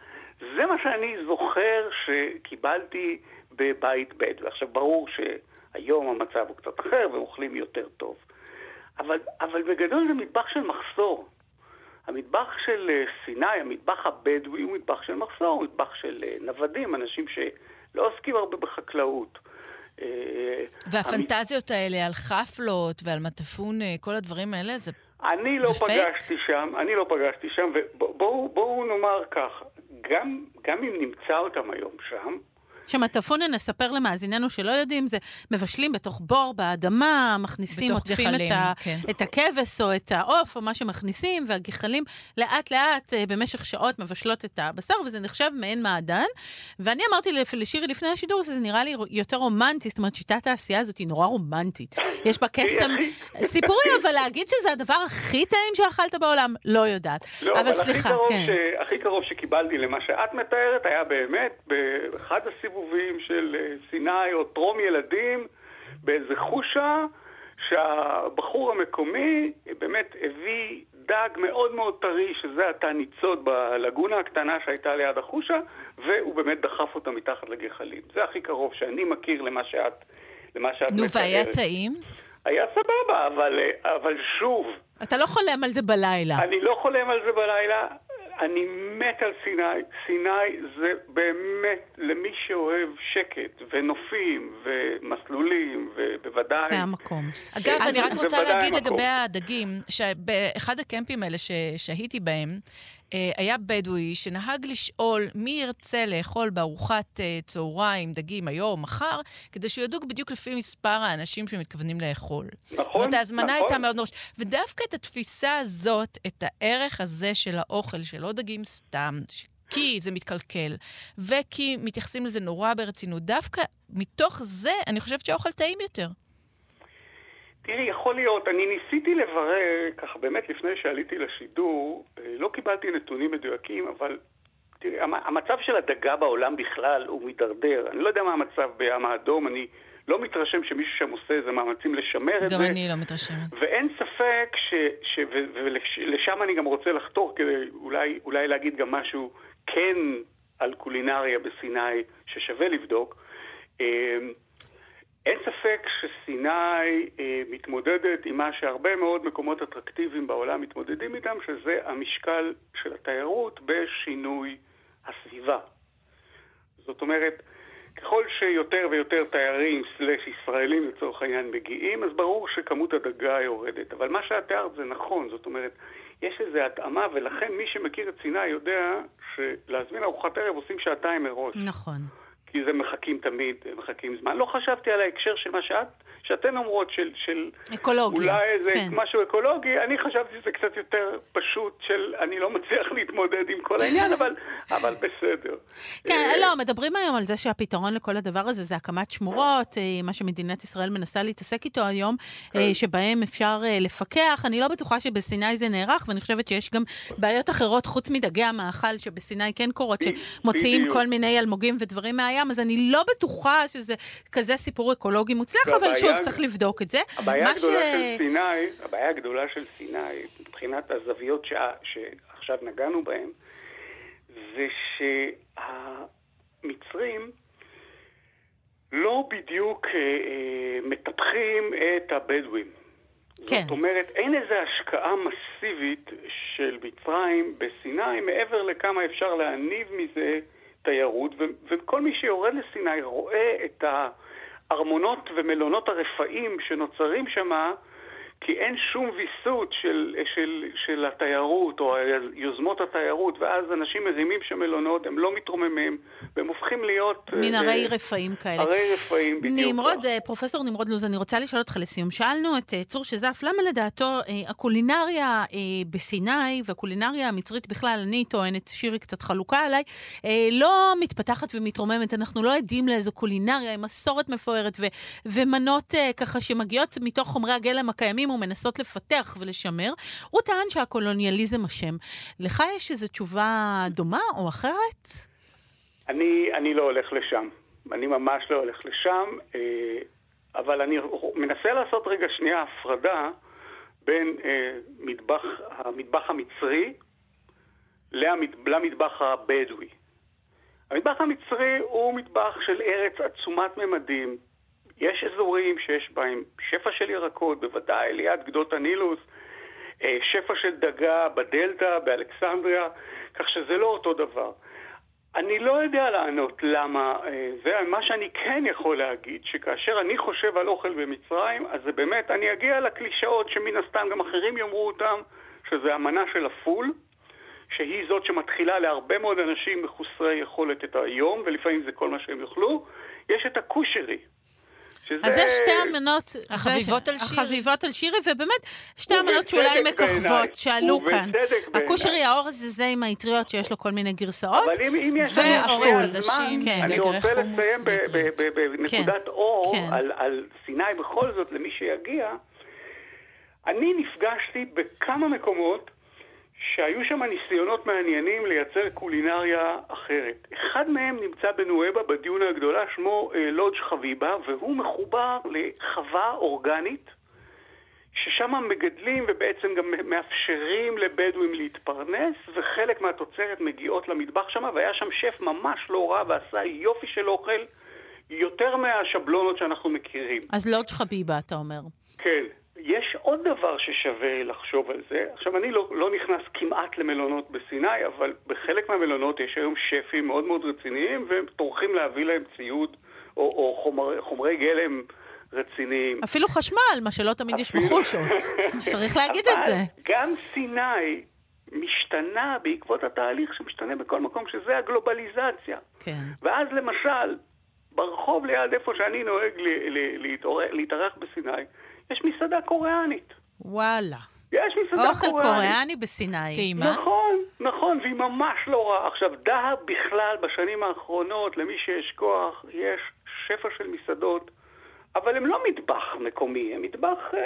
זה מה שאני זוכר שקיבלתי בבית בדואי. עכשיו, ברור שהיום המצב הוא קצת אחר ואוכלים יותר טוב. אבל, אבל בגדול זה מטבח של מחסור. המטבח של אה, סיני, המטבח הבדואי, הוא מטבח של מחסור, הוא מטבח של אה, נוודים, אנשים שלא עוסקים הרבה בחקלאות. אה, והפנטזיות האלה על חפלות ועל מטפון, כל הדברים האלה, זה... אני לא פייק? פגשתי שם, אני לא פגשתי שם, ובואו בואו נאמר כך, גם, גם אם נמצא אותם היום שם, שמטפונה, נספר למאזיננו שלא יודעים, זה מבשלים בתוך בור באדמה, מכניסים, עוטפים את, ה, כן. את הכבש או את העוף או מה שמכניסים, והגחלים לאט-לאט אה, במשך שעות מבשלות את הבשר, וזה נחשב מעין מעדן. ואני אמרתי לשירי לפני השידור, זה נראה לי יותר רומנטי, זאת אומרת, שיטת העשייה הזאת היא נורא רומנטית. יש בה קסם סיפורי, אבל להגיד שזה הדבר הכי טעים שאכלת בעולם, לא יודעת. לא, אבל אבל סליחה, הכי קרוב, כן. ש... הכי קרוב שקיבלתי למה שאת מתארת היה באמת באחד הסיבובים של אה, סיני או טרום ילדים, באיזה חושה, שהבחור המקומי באמת הביא דג מאוד מאוד טרי, שזה עתה ניצוד בלגונה הקטנה שהייתה ליד החושה, והוא באמת דחף אותה מתחת לגחלים. זה הכי קרוב שאני מכיר למה שאת, למה שאת נו, והיה. טעים? היה סבבה, אבל, אה, אבל שוב, אתה לא חולם על זה בלילה. אני לא חולם על זה בלילה, אני מת על סיני. סיני זה באמת למי שאוהב שקט ונופים ומסלולים, ובוודאי... זה המקום. אגב, אני רק רוצה להגיד המקום. לגבי הדגים, שבאחד הקמפים האלה ששהיתי בהם, היה בדואי שנהג לשאול מי ירצה לאכול בארוחת אה, צהריים דגים היום מחר, כדי שהוא ידוג בדיוק לפי מספר האנשים שמתכוונים לאכול. זאת נכון, אומרת, ההזמנה נכון. הייתה מאוד מראש. ודווקא את התפיסה הזאת, את הערך הזה של האוכל, שלא דגים סתם, כי זה מתקלקל, וכי מתייחסים לזה נורא ברצינות, דווקא מתוך זה, אני חושבת שהאוכל טעים יותר. תראי, יכול להיות, אני ניסיתי לברר, ככה באמת לפני שעליתי לשידור, אה, לא קיבלתי נתונים מדויקים, אבל תראי, המ- המצב של הדגה בעולם בכלל הוא מידרדר. אני לא יודע מה המצב בים האדום, אני לא מתרשם שמישהו שם עושה איזה מאמצים לשמר את גם זה. אני לא מתרשמת. ואין ספק ש... ש ו- ולשם אני גם רוצה לחתור כדי אולי, אולי להגיד גם משהו כן על קולינריה בסיני ששווה לבדוק. אין ספק שסיני אה, מתמודדת עם מה שהרבה מאוד מקומות אטרקטיביים בעולם מתמודדים איתם, שזה המשקל של התיירות בשינוי הסביבה. זאת אומרת, ככל שיותר ויותר תיירים, סלש ישראלים לצורך העניין, מגיעים, אז ברור שכמות הדגה יורדת. אבל מה שאת תיארת זה נכון, זאת אומרת, יש איזו התאמה, ולכן מי שמכיר את סיני יודע שלהזמין ארוחת ערב עושים שעתיים מראש. נכון. כי זה מחכים תמיד, מחכים זמן. לא חשבתי על ההקשר של מה שאת, שאתן אומרות, של, של אקולוגיה. אולי איזה כן. משהו אקולוגי, אני חשבתי שזה קצת יותר פשוט של אני לא מצליח להתמודד עם כל העניין, אבל, אבל בסדר. כן, אה, לא, מדברים היום על זה שהפתרון לכל הדבר הזה זה הקמת שמורות, אה, מה שמדינת ישראל מנסה להתעסק איתו היום, כן. אה, שבהם אפשר לפקח. אני לא בטוחה שבסיני זה נערך, ואני חושבת שיש גם בעיות אחרות חוץ מדגי המאכל, שבסיני כן קורות, שמוציאים. כל מיני אלמוגים ודברים מהים, אז אני לא בטוחה שזה כזה סיפור אקולוגי מוצלח, אבל והבעיה- שוב, צריך לבדוק את זה. הבעיה הגדולה ש- של סיני, הבעיה הגדולה של סיני, מבחינת הזוויות שה, שעכשיו נגענו בהן, זה שהמצרים לא בדיוק אה, אה, מטפחים את הבדואים. כן. זאת אומרת, אין איזו השקעה מסיבית של מצרים בסיני מעבר לכמה אפשר להניב מזה תיירות, וכל מי שיורד לסיני רואה את הארמונות ומלונות הרפאים שנוצרים שם, כי אין שום ויסות של, של, של התיירות או יוזמות התיירות, ואז אנשים מרימים שם מלונות, הם לא מתרוממים, והם הופכים להיות... מין אה, ערי רפאים כאלה. ערי רפאים, בדיוק. נמרוד, אה, פרופסור נמרוד לוז, אני רוצה לשאול אותך לסיום. שאלנו את אה, צור שזף, למה לדעתו הקולינריה בסיני והקולינריה המצרית בכלל, אני טוענת, שירי קצת חלוקה עליי, לא מתפתחת ומתרוממת. אנחנו לא עדים לאיזו קולינריה עם מסורת מפוארת ו- ומנות ככה שמגיעות מתוך חומרי הגלם הקיימים ומנסות לפתח ולשמר. הוא טען שהקולוניאליזם אשם. לך יש איזו תשובה דומה או אחרת? אני, אני לא הולך לשם. אני ממש לא הולך לשם, אה, אבל אני מנסה לעשות רגע שנייה הפרדה בין אה, מטבח, המטבח המצרי למט- למטבח הבדואי. המטבח המצרי הוא מטבח של ארץ עצומת ממדים. יש אזורים שיש בהם שפע של ירקות, בוודאי ליד גדות הנילוס, אה, שפע של דגה בדלתא, באלכסנדריה, כך שזה לא אותו דבר. אני לא יודע לענות למה אה, זה, מה שאני כן יכול להגיד, שכאשר אני חושב על אוכל במצרים, אז זה באמת, אני אגיע לקלישאות שמן הסתם גם אחרים יאמרו אותם, שזה המנה של הפול, שהיא זאת שמתחילה להרבה מאוד אנשים מחוסרי יכולת את היום, ולפעמים זה כל מה שהם יוכלו. יש את הכושרי. שזה... אז זה שתי המנות... החביבות על שירי. החביבות על שירי, ובאמת, שתי המנות שאולי. מככבות, שעלו כאן. הכושרי האורז זה זה עם האטריות שיש לו כל מיני גרסאות. אבל אם, אם יש לנו זמן, עדשים, כן. אני רוצה לסיים בנקודת כן. אור כן. על, על סיני בכל זאת, למי שיגיע. אני נפגשתי בכמה מקומות שהיו שם ניסיונות מעניינים לייצר קולינריה אחרת. אחד מהם נמצא בנואבה בדיונה הגדולה, שמו אה, לודג' חביבה, והוא מחובר לחווה אורגנית, ששם מגדלים ובעצם גם מאפשרים לבדואים להתפרנס, וחלק מהתוצרת מגיעות למטבח שם, והיה שם שף ממש לא רע ועשה יופי של אוכל, יותר מהשבלונות שאנחנו מכירים. אז לודג' חביבה, אתה אומר. כן. יש עוד דבר ששווה לחשוב על זה. עכשיו, אני לא, לא נכנס כמעט למלונות בסיני, אבל בחלק מהמלונות יש היום שפים מאוד מאוד רציניים, והם טורחים להביא להם ציוד או, או חומר, חומרי גלם רציניים. אפילו חשמל, מה שלא תמיד יש אפילו- בחושות. צריך להגיד את זה. גם סיני משתנה בעקבות התהליך שמשתנה בכל מקום, שזה הגלובליזציה. כן. ואז למשל, ברחוב ליד איפה שאני נוהג ל- ל- להתעורר- להתארח בסיני, יש מסעדה קוריאנית. וואלה. יש מסעדה אוכל קוריאנית. קוריאני בסיני. טעימה? נכון, נכון, והיא ממש לא רעה. עכשיו, דהב בכלל, בשנים האחרונות, למי שיש כוח, יש שפע של מסעדות, אבל הם לא מטבח מקומי, הם מטבח אה,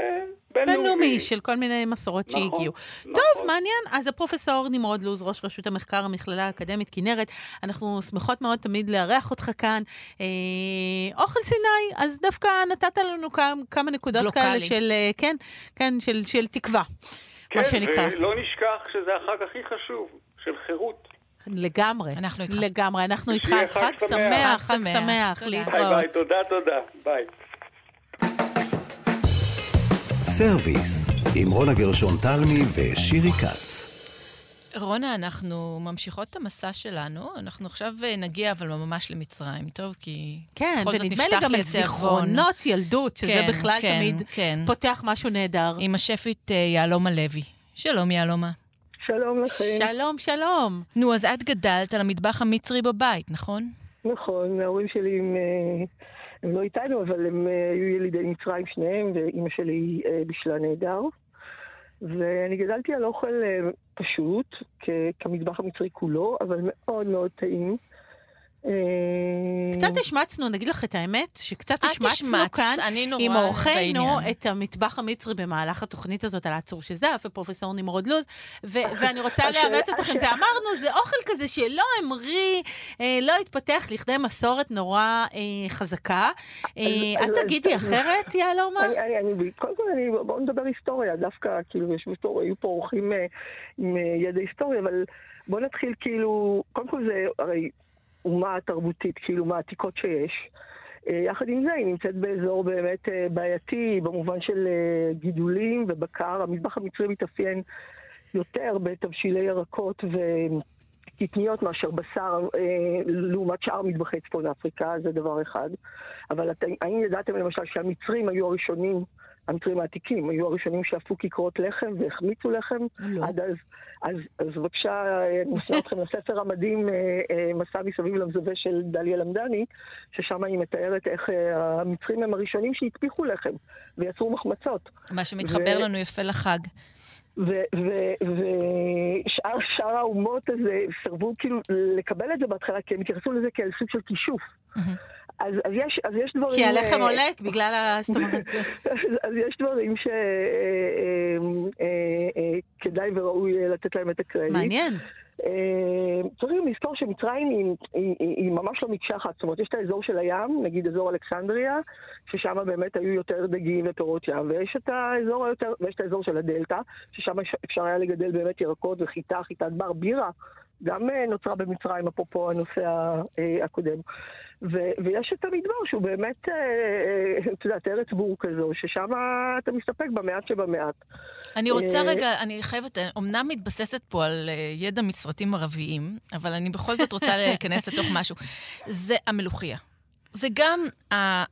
בינלאומי. בינלאומי של כל מיני מסורות נכון, שהגיעו. נכון. טוב, מעניין. אז הפרופסור נמרוד לוז, ראש רשות המחקר המכללה האקדמית כנרת, אנחנו שמחות מאוד תמיד לארח אותך כאן. אה, אוכל סיני, אז דווקא נתת לנו כמה, כמה נקודות גלוקלי. כאלה של, אה, כן, כן, של, של תקווה, כן, מה שנקרא. ולא נשכח שזה החג הכי חשוב, של חירות. לגמרי. אנחנו איתך. לגמרי, אנחנו איתך. אז חג שמח. חג שמח. תודה. ביי להתראות. ביי, תודה תודה, ביי. סרוויס, עם רונה גרשון תלמי ושירי כץ. רונה, אנחנו ממשיכות את המסע שלנו. אנחנו עכשיו אה, נגיע, אבל ממש למצרים, טוב? כי כן, ונדמה לי גם התיאבון. זיכרונות ילדות, שזה כן, בכלל כן, תמיד כן. פותח משהו נהדר. עם השפית אה, יהלומה לוי. שלום, יהלומה. שלום לכם. שלום, שלום. נו, אז את גדלת על המטבח המצרי בבית, נכון? נכון, ההורים שלי הם, הם לא איתנו, אבל הם אה, היו ילידי מצרים שניהם, ואימא שלי אה, בישלה נהדר. ואני גדלתי על אוכל אה, פשוט, כמטבח המצרי כולו, אבל מאוד מאוד טעים. אה, קצת השמצנו, נגיד לך את האמת, שקצת השמצנו כאן עם בעניין. את המטבח המצרי במהלך התוכנית הזאת על העצור שזף, ופרופסור נמרוד לוז, ואני רוצה לעמת אותך עם זה. אמרנו, זה אוכל כזה שלא המריא, אה, לא התפתח לכדי מסורת נורא אה, חזקה. את תגידי אחרת, יהלומה? קודם כל, בואו נדבר היסטוריה, דווקא, כאילו, היו פה אורחים עם ידע היסטורי, אבל בואו נתחיל, כאילו, קודם כל זה הרי אומה תרבותית, כאילו, מהעתיקות שיש. אה, יחד עם זה, היא נמצאת באזור באמת אה, בעייתי, במובן של אה, גידולים ובקר. המטבח המצרי מתאפיין יותר בתבשילי ירקות וקטניות מאשר בשר, לעומת שאר מטבחי צפון אפריקה, זה דבר אחד. אבל האם ידעתם למשל שהמצרים היו הראשונים, המצרים העתיקים, היו הראשונים שאפו כיכרות לחם והחמיצו לחם? לא. עד אז, אז, אז בבקשה, אה, אני מפנה אתכם לספר המדהים, אה, אה, מסע מסביב למזווה של דליה למדני, ששם היא מתארת איך אה, המצרים הם הראשונים שהטפיחו לחם ויצרו מחמצות. מה שמתחבר ו- לנו יפה לחג. ושאר שאר האומות הזה סירבו כאילו לקבל את זה בהתחלה, כי הם התייחסו לזה כאל סוג של כישוף. אז, אז, יש, אז יש דברים... כי הלחם אה, עולה, בגלל ה... זאת אומרת, זה... אז יש דברים שכדאי וראוי אה, לתת להם את הקרדיט. מעניין. אה, צריך גם לזכור שמצרים היא, היא, היא, היא ממש לא מקשה אחת. זאת אומרת, יש את האזור של הים, נגיד אזור אלכסנדריה, ששם באמת היו יותר דגים ופירות ים, ויש את האזור היותר, ויש את האזור של הדלתא, ששם אפשר- היה לגדל באמת ירקות וחיטה, חיטת בר, בירה. גם אה, נוצרה במצרים, אפרופו הנושא אה, הקודם. ו- ויש את המדבר שהוא באמת, אה, אה, את יודעת, ארץ בור כזו, ששם אתה מסתפק במעט שבמעט. אני רוצה אה, רגע, אני חייבת, אמנם מתבססת פה על ידע מסרטים ערביים, אבל אני בכל זאת רוצה להיכנס לתוך משהו. זה המלוכיה. זה גם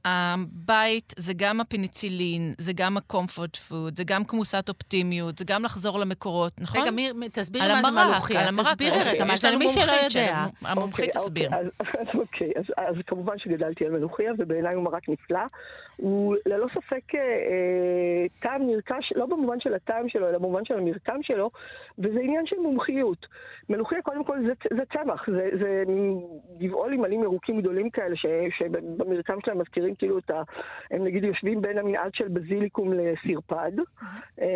הבית, זה גם הפניצילין, זה גם ה-comfort food, זה גם כמוסת אופטימיות, זה גם לחזור למקורות, נכון? רגע, מיר, תסבירי מה זה המרק, מלוכיה. על המרק. תסבירי אוקיי, רגע, מה זה למי שלא יודע. המומחית אוקיי, תסביר. אוקיי, אז, אוקיי, כמובן שגדלתי על מלוכיה, ובעיניי הוא מרק נפלא. הוא ללא ספק אה, טעם נרכש, לא במובן של הטעם שלו, אלא במובן של המרקם שלו, וזה עניין של מומחיות. מלוכיה, קודם כל, זה, זה צמח, זה, זה גבעול עם עלים ירוקים גדולים כאלה, ש, שבמרקם שלהם מזכירים כאילו את ה... הם נגיד יושבים בין המנעד של בזיליקום לסרפד. אה,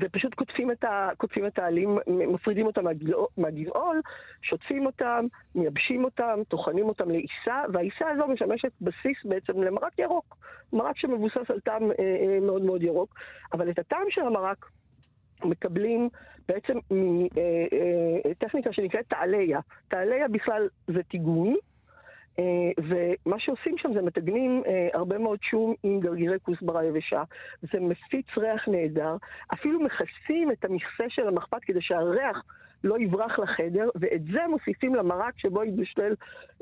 ופשוט קוטפים את, ה, קוטפים את העלים, מפרידים אותם מהגבעול, מהגבעול, שוטפים אותם, מייבשים אותם, טוחנים אותם לעיסה, והעיסה הזו משמשת בסיס בעצם למרק ירוק. מרק שמבוסס על טעם אה, אה, מאוד מאוד ירוק, אבל את הטעם של המרק מקבלים בעצם מטכניקה שנקראת תעליה. תעליה בכלל זה טיגון. Uh, ומה שעושים שם זה מטגנים uh, הרבה מאוד שום עם גרגירי כוסברה יבשה. זה מפיץ ריח נהדר. אפילו מכסים את המכסה של המחפת כדי שהריח לא יברח לחדר, ואת זה מוסיפים למרק שבו יתבשל,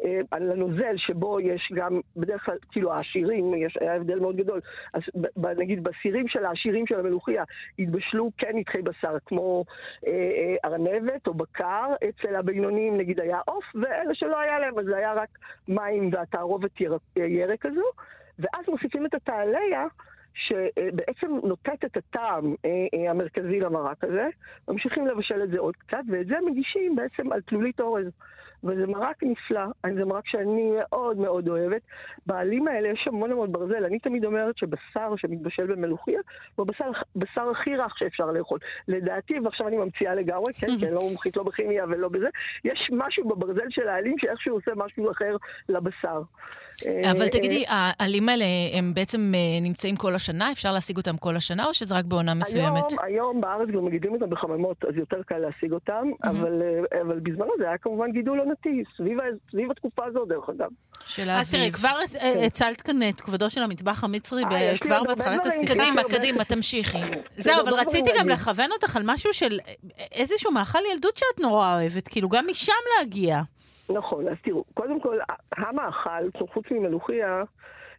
אה, על הנוזל שבו יש גם, בדרך כלל, כאילו העשירים, יש, היה הבדל מאוד גדול. אז ב, ב, נגיד בסירים של העשירים של המלוכיה, יתבשלו כן נתחי בשר, כמו אה, אה, ארנבת או בקר, אצל הבינוניים נגיד היה עוף, ואלה שלא היה להם, אז זה היה רק מים והתערובת ירק, ירק הזו, ואז מוסיפים את התעליה. שבעצם נותנת את הטעם אה, אה, המרכזי למרק הזה, ממשיכים לבשל את זה עוד קצת, ואת זה מגישים בעצם על תלולית אורז. וזה מרק נפלא, זה מרק שאני מאוד מאוד אוהבת. בעלים האלה יש המון המון ברזל. אני תמיד אומרת שבשר שמתבשל במלוכיה, הוא הבשר בשר הכי רך שאפשר לאכול. לדעתי, ועכשיו אני ממציאה לגמרי, כן, כי אני לא מומחית לא בכימיה ולא בזה, יש משהו בברזל של העלים שאיכשהו עושה משהו אחר לבשר. אבל אה, תגידי, העלים האלה הם בעצם אה, נמצאים כל השנה? אפשר להשיג אותם כל השנה, או שזה רק בעונה מסוימת? היום, היום בארץ גם מגידים אותם בחממות, אז יותר קל להשיג אותם, אבל, אה, אבל בזמנו זה היה כמובן גידול עונתי, סביב, סביב התקופה הזאת, דרך אגב. של אז תראי, האביב. כבר אה, הצלת כאן את כבודו של המטבח המצרי אה, כבר בהתחלת. השיחה. קדימה, קדימה, תמשיכי. זהו, אבל הרבה רציתי גם להגיד. לכוון אותך על משהו של אה, איזשהו מאכל ילדות שאת נורא אוהבת, כאילו גם משם להגיע. נכון, אז תראו, קודם כל, המאכל, חוץ ממלוכיה,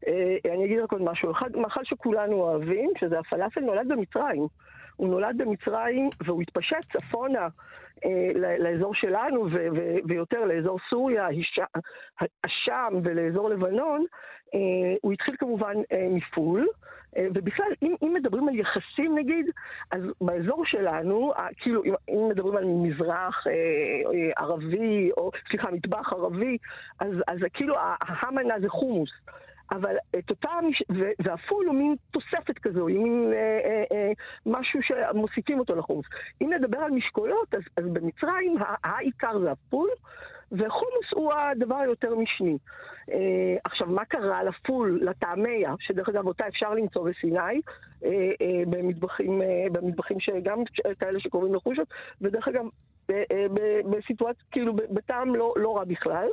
אה, אני אגיד רק עוד משהו. אחד, מאכל שכולנו אוהבים, שזה הפלאפל, נולד במצרים. הוא נולד במצרים והוא התפשט צפונה אה, לאזור שלנו ויותר לאזור סוריה, השם ולאזור לבנון. אה, הוא התחיל כמובן אה, מפול. אה, ובכלל, אם, אם מדברים על יחסים נגיד, אז באזור שלנו, אה, כאילו, אם, אם מדברים על מזרח אה, אה, ערבי, או סליחה, מטבח ערבי, אז, אז כאילו ה- המנה זה חומוס. אבל את אותה, והפול הוא מין תוספת כזו, היא מין אה, אה, אה, משהו שמוסיפים אותו לחומוס. אם נדבר על משקולות, אז, אז במצרים העיקר זה הפול, וחומוס הוא הדבר היותר משני. אה, עכשיו, מה קרה לפול, לטעמיה, שדרך אגב אותה אפשר למצוא בסיני, במטבחים, אה, במטבחים שגם כאלה שקוראים לחושות, ודרך אגב, אה, בסיטואציה, כאילו, בטעם לא, לא רע בכלל.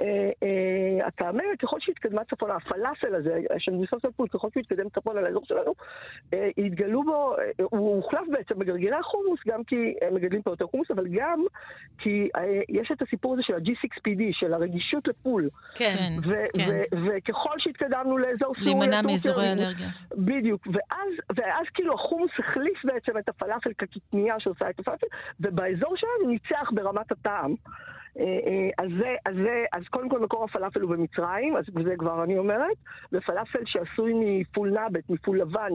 אה, אה, הטעמיה, ככל שהתקדמה צפונה, הפלאפל הזה, שמבוסס על פול, ככל שהוא התקדם צפונה לאזור שלנו, אה, התגלו בו, אה, הוא הוחלף בעצם בגרגירי החומוס, גם כי הם מגדלים פה יותר חומוס, אבל גם כי אה, יש את הסיפור הזה של ה-G6PD, של הרגישות לפול. כן. כן. וככל שהתקדמנו לאזור סוריה, להימנע מאזורי אלרגיה. בדיוק, ואז, ואז כאילו החומוס החליף בעצם את הפלאפל כקטנייה שעושה את הפלאפל, ובאזור שלנו ניצח ברמת הטעם. אה, אה, אז, זה, אז, זה, אז קודם כל מקור הפלאפל הוא במצרים, אז זה כבר אני אומרת, ופלאפל שעשוי מפול נאבט, מפול לבן,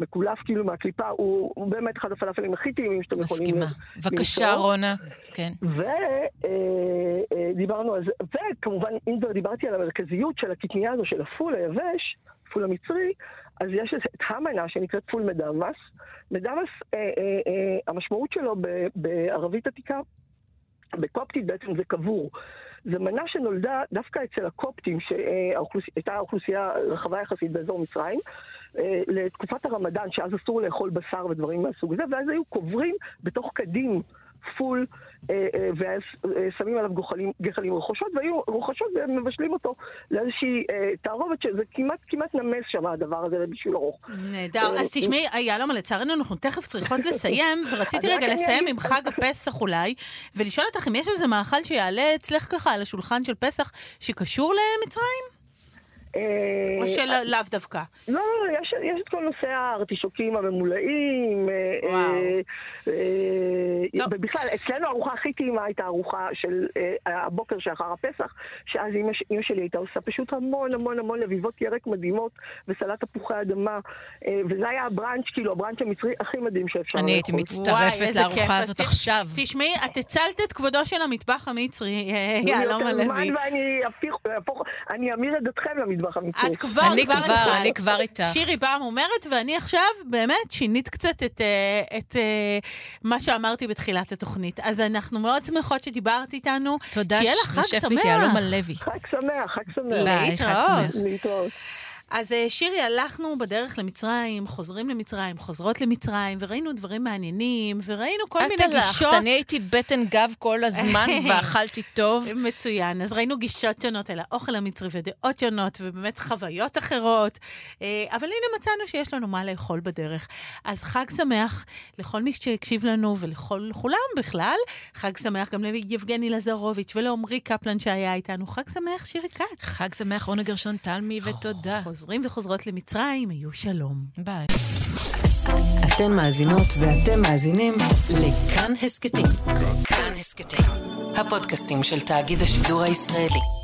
מקולף כאילו מהקליפה, הוא, הוא באמת אחד הפלאפלים הכי טעימים שאתם יכולים... מסכימה. בבקשה. רונה. כן. ודיברנו על זה, וכמובן, אם כבר דיברתי על המרכזיות של הקטנייה הזו של הפול היבש, הפול המצרי, אז יש את המנה שנקראת פול מדמס. מדמס, אה, אה, אה, המשמעות שלו ב- בערבית עתיקה, בקופטית בעצם זה קבור. זו מנה שנולדה דווקא אצל הקופטים, שהייתה אוכלוסייה רחבה יחסית באזור מצרים, אה, לתקופת הרמדאן, שאז אסור לאכול בשר ודברים מהסוג הזה, ואז היו קוברים בתוך כדים פול, אה, אה, ושמים עליו גוחלים, גחלים לוחשות, והיו לוחשות ומבשלים אותו לאיזושהי אה, תערובת שזה כמעט כמעט נמס שם הדבר הזה לבישול ארוך. נהדר. אז תשמעי, יהלומה, לצערנו אנחנו תכף צריכות לסיים, ורציתי רגע לסיים עם חג הפסח אולי, ולשאול אותך אם יש איזה מאכל שיעלה אצלך ככה על השולחן של פסח שקשור למצרים? אה, או שלאו דווקא? לא, לא, יש, יש את כל נושא הארטישוקים הממולאים. אה, וואו. אה. ובכלל, אצלנו הארוחה הכי טעימה הייתה ארוחה של אה, הבוקר שאחר הפסח, שאז אמא שלי הייתה עושה פשוט המון המון המון לביבות ירק מדהימות וסלט תפוחי אדמה, אה, וזה היה הבראנץ', כאילו הבראנץ' המצרי הכי מדהים שאפשר אני הייתי לאכול. מצטרפת. לארוחה הזאת עכשיו. תשמעי, את הצלת את כבודו של המטבח המצרי, אה, תנו לי יהלומה יותר זמן לוי. ואני אהפיך- אהפוך- אני אמיר את דתכם למטבח המצרי. את כבר, אני כבר. אני כבר איתך. שירי פעם אומרת, ואני עכשיו באמת שינית קצת את, אה, את אה, מה שאמרתי בתחילת התוכנית. אז אנחנו מאוד שמחות שדיברת איתנו. תודה, שיהיה לך חג שפית שמח. יהלומה לוי. חג שמח, חג שמח. ביי, חג להתראות. שמח. להתראות. אז אה, שירי, הלכנו בדרך למצרים, חוזרים למצרים, חוזרות למצרים, וראינו דברים מעניינים, וראינו כל מיני את הלכת, גישות. אני הייתי בטן גב כל הזמן ואכלתי טוב. מצוין. אז ראינו גישות שונות אל האוכל המצרי ודעות שונות, ובאמת חוויות אחרות. אה, אבל הנה מצאנו שיש לנו מה לאכול בדרך. אז חג שמח לכל מי שהקשיב לנו ולכולם בכלל. חג שמח גם ליבגני לזרוביץ' ולעמרי קפלן שהיה איתנו. חג שמח, שירי כץ. חג שמח, רונה גרשון תלמי, ותודה. חוזרים וחוזרות למצרים, היו שלום. ביי. אתן מאזינות ואתם מאזינים לכאן הסכתים. כאן הסכתים, הפודקאסטים של תאגיד השידור הישראלי.